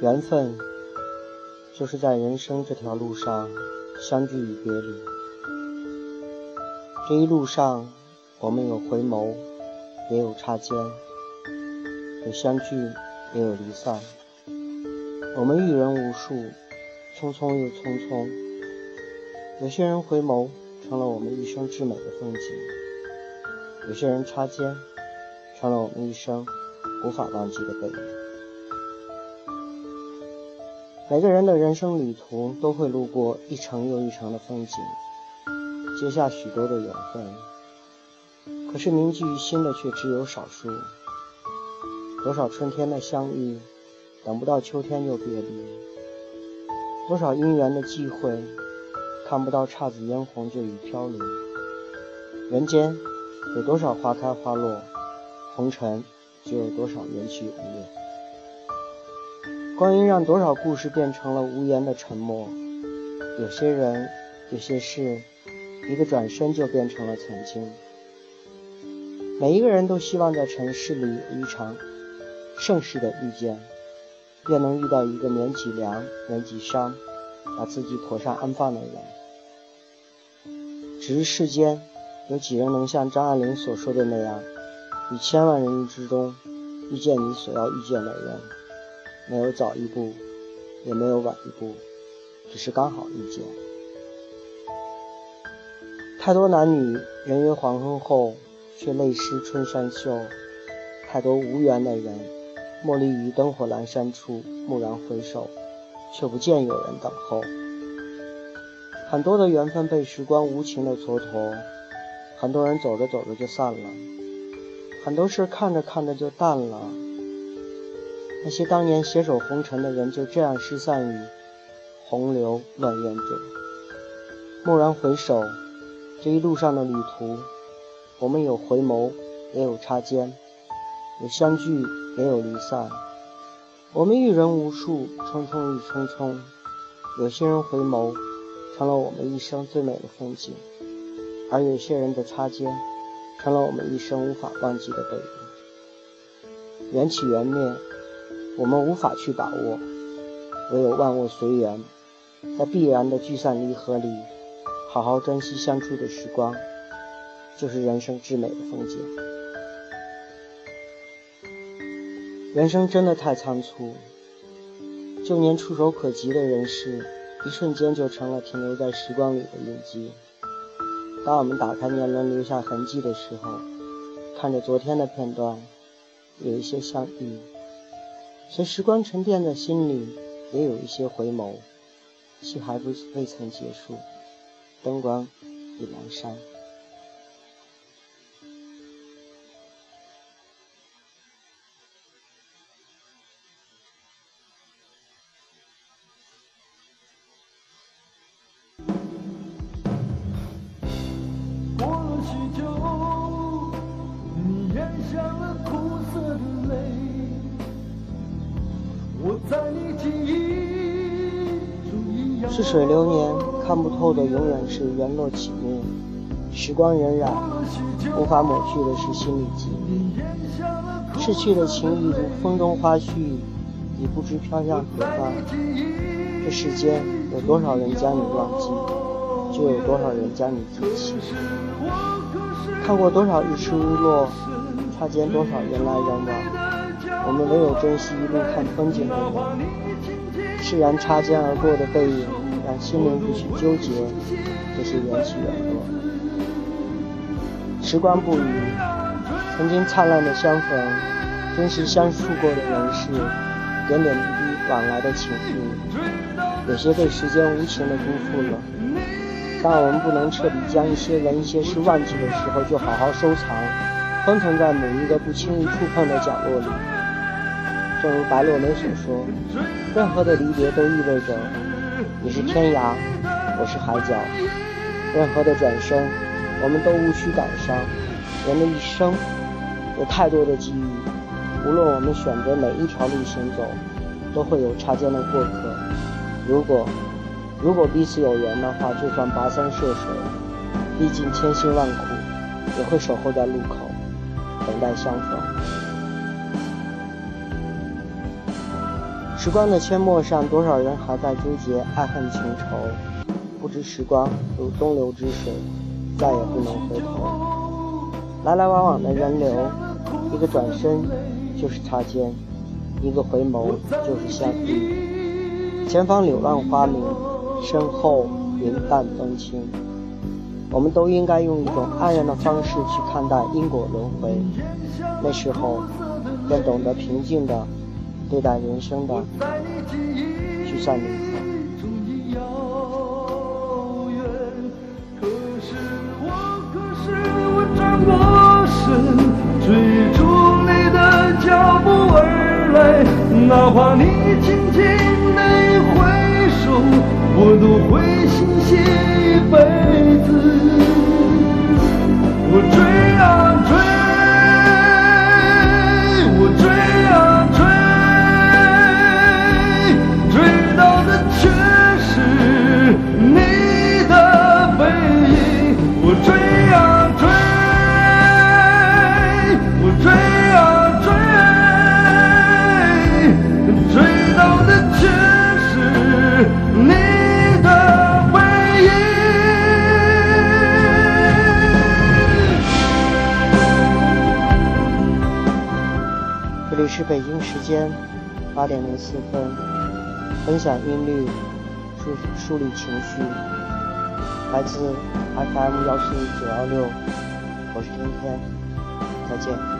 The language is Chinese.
缘分就是在人生这条路上相聚与别离。这一路上，我们有回眸，也有擦肩，有相聚，也有离散。我们遇人无数，匆匆又匆匆。有些人回眸，成了我们一生至美的风景；有些人擦肩，成了我们一生无法忘记的背影。每个人的人生旅途都会路过一程又一程的风景，结下许多的缘分。可是铭记于心的却只有少数。多少春天的相遇，等不到秋天就别离；多少姻缘的际会，看不到姹紫嫣红就已飘零。人间有多少花开花落，红尘就有多少缘起缘灭。光阴让多少故事变成了无言的沉默，有些人，有些事，一个转身就变成了曾经。每一个人都希望在尘世里有一场盛世的遇见，便能遇到一个免几凉、免几伤，把自己妥善安放的人。只是世间有几人能像张爱玲所说的那样，于千万人之中遇见你所要遇见的人。没有早一步，也没有晚一步，只是刚好遇见。太多男女人约黄昏后，却泪湿春衫袖；太多无缘的人，莫立于灯火阑珊处，蓦然回首，却不见有人等候。很多的缘分被时光无情的蹉跎，很多人走着走着就散了，很多事看着看着就淡了。那些当年携手红尘的人，就这样失散于洪流乱怨中。蓦然回首，这一路上的旅途，我们有回眸，也有擦肩；有相聚，也有离散。我们遇人无数，匆匆亦匆匆。有些人回眸，成了我们一生最美的风景；而有些人的擦肩，成了我们一生无法忘记的背影。缘起缘灭。我们无法去把握，唯有万物随缘，在必然的聚散离合里，好好珍惜相处的时光，就是人生至美的风景。人生真的太仓促，就连触手可及的人事，一瞬间就成了停留在时光里的印记。当我们打开年轮留下痕迹的时候，看着昨天的片段，有一些相遇。随时光沉淀在心里，也有一些回眸。戏还不未曾结束，灯光已阑珊。过了许久，你咽下了苦涩的泪。似水流年，看不透的永远是缘落起灭；时光荏苒，无法抹去的是心里记忆。逝去的情谊如风中花絮，已不知飘向何方。这世间有多少人将你忘记，就有多少人将你记起。看过多少日出日落，擦肩多少人来人往。我们唯有珍惜一路看风景的人，释然擦肩而过的背影，让心灵不去纠结这些缘起缘落。时光不语，曾经灿烂的相逢，真实相处过的人事，点点滴滴往来的情谊，有些被时间无情的辜负了。当我们不能彻底将一些人、一些事忘记的时候，就好好收藏，封存在某一个不轻易触碰的角落里。正如白落梅所说，任何的离别都意味着你是天涯，我是海角；任何的转身，我们都无需感伤。人的一生有太多的机遇，无论我们选择哪一条路行走，都会有擦肩的过客。如果如果彼此有缘的话，就算跋山涉水，历尽千辛万苦，也会守候在路口，等待相逢。时光的阡陌上，多少人还在纠结爱恨情仇？不知时光如东流之水，再也不能回头。来来往往的人流，一个转身就是擦肩，一个回眸就是相遇。前方柳浪花明，身后云淡风轻。我们都应该用一种安然的方式去看待因果轮回，那时候便懂得平静的对待人生的聚散离合。转过身，追逐你的脚步而来，哪怕你轻轻的挥手，我都会心系一辈子。北京时间八点零四分，分享音律，梳梳理情绪，来自 FM 幺四九幺六，我是天天，再见。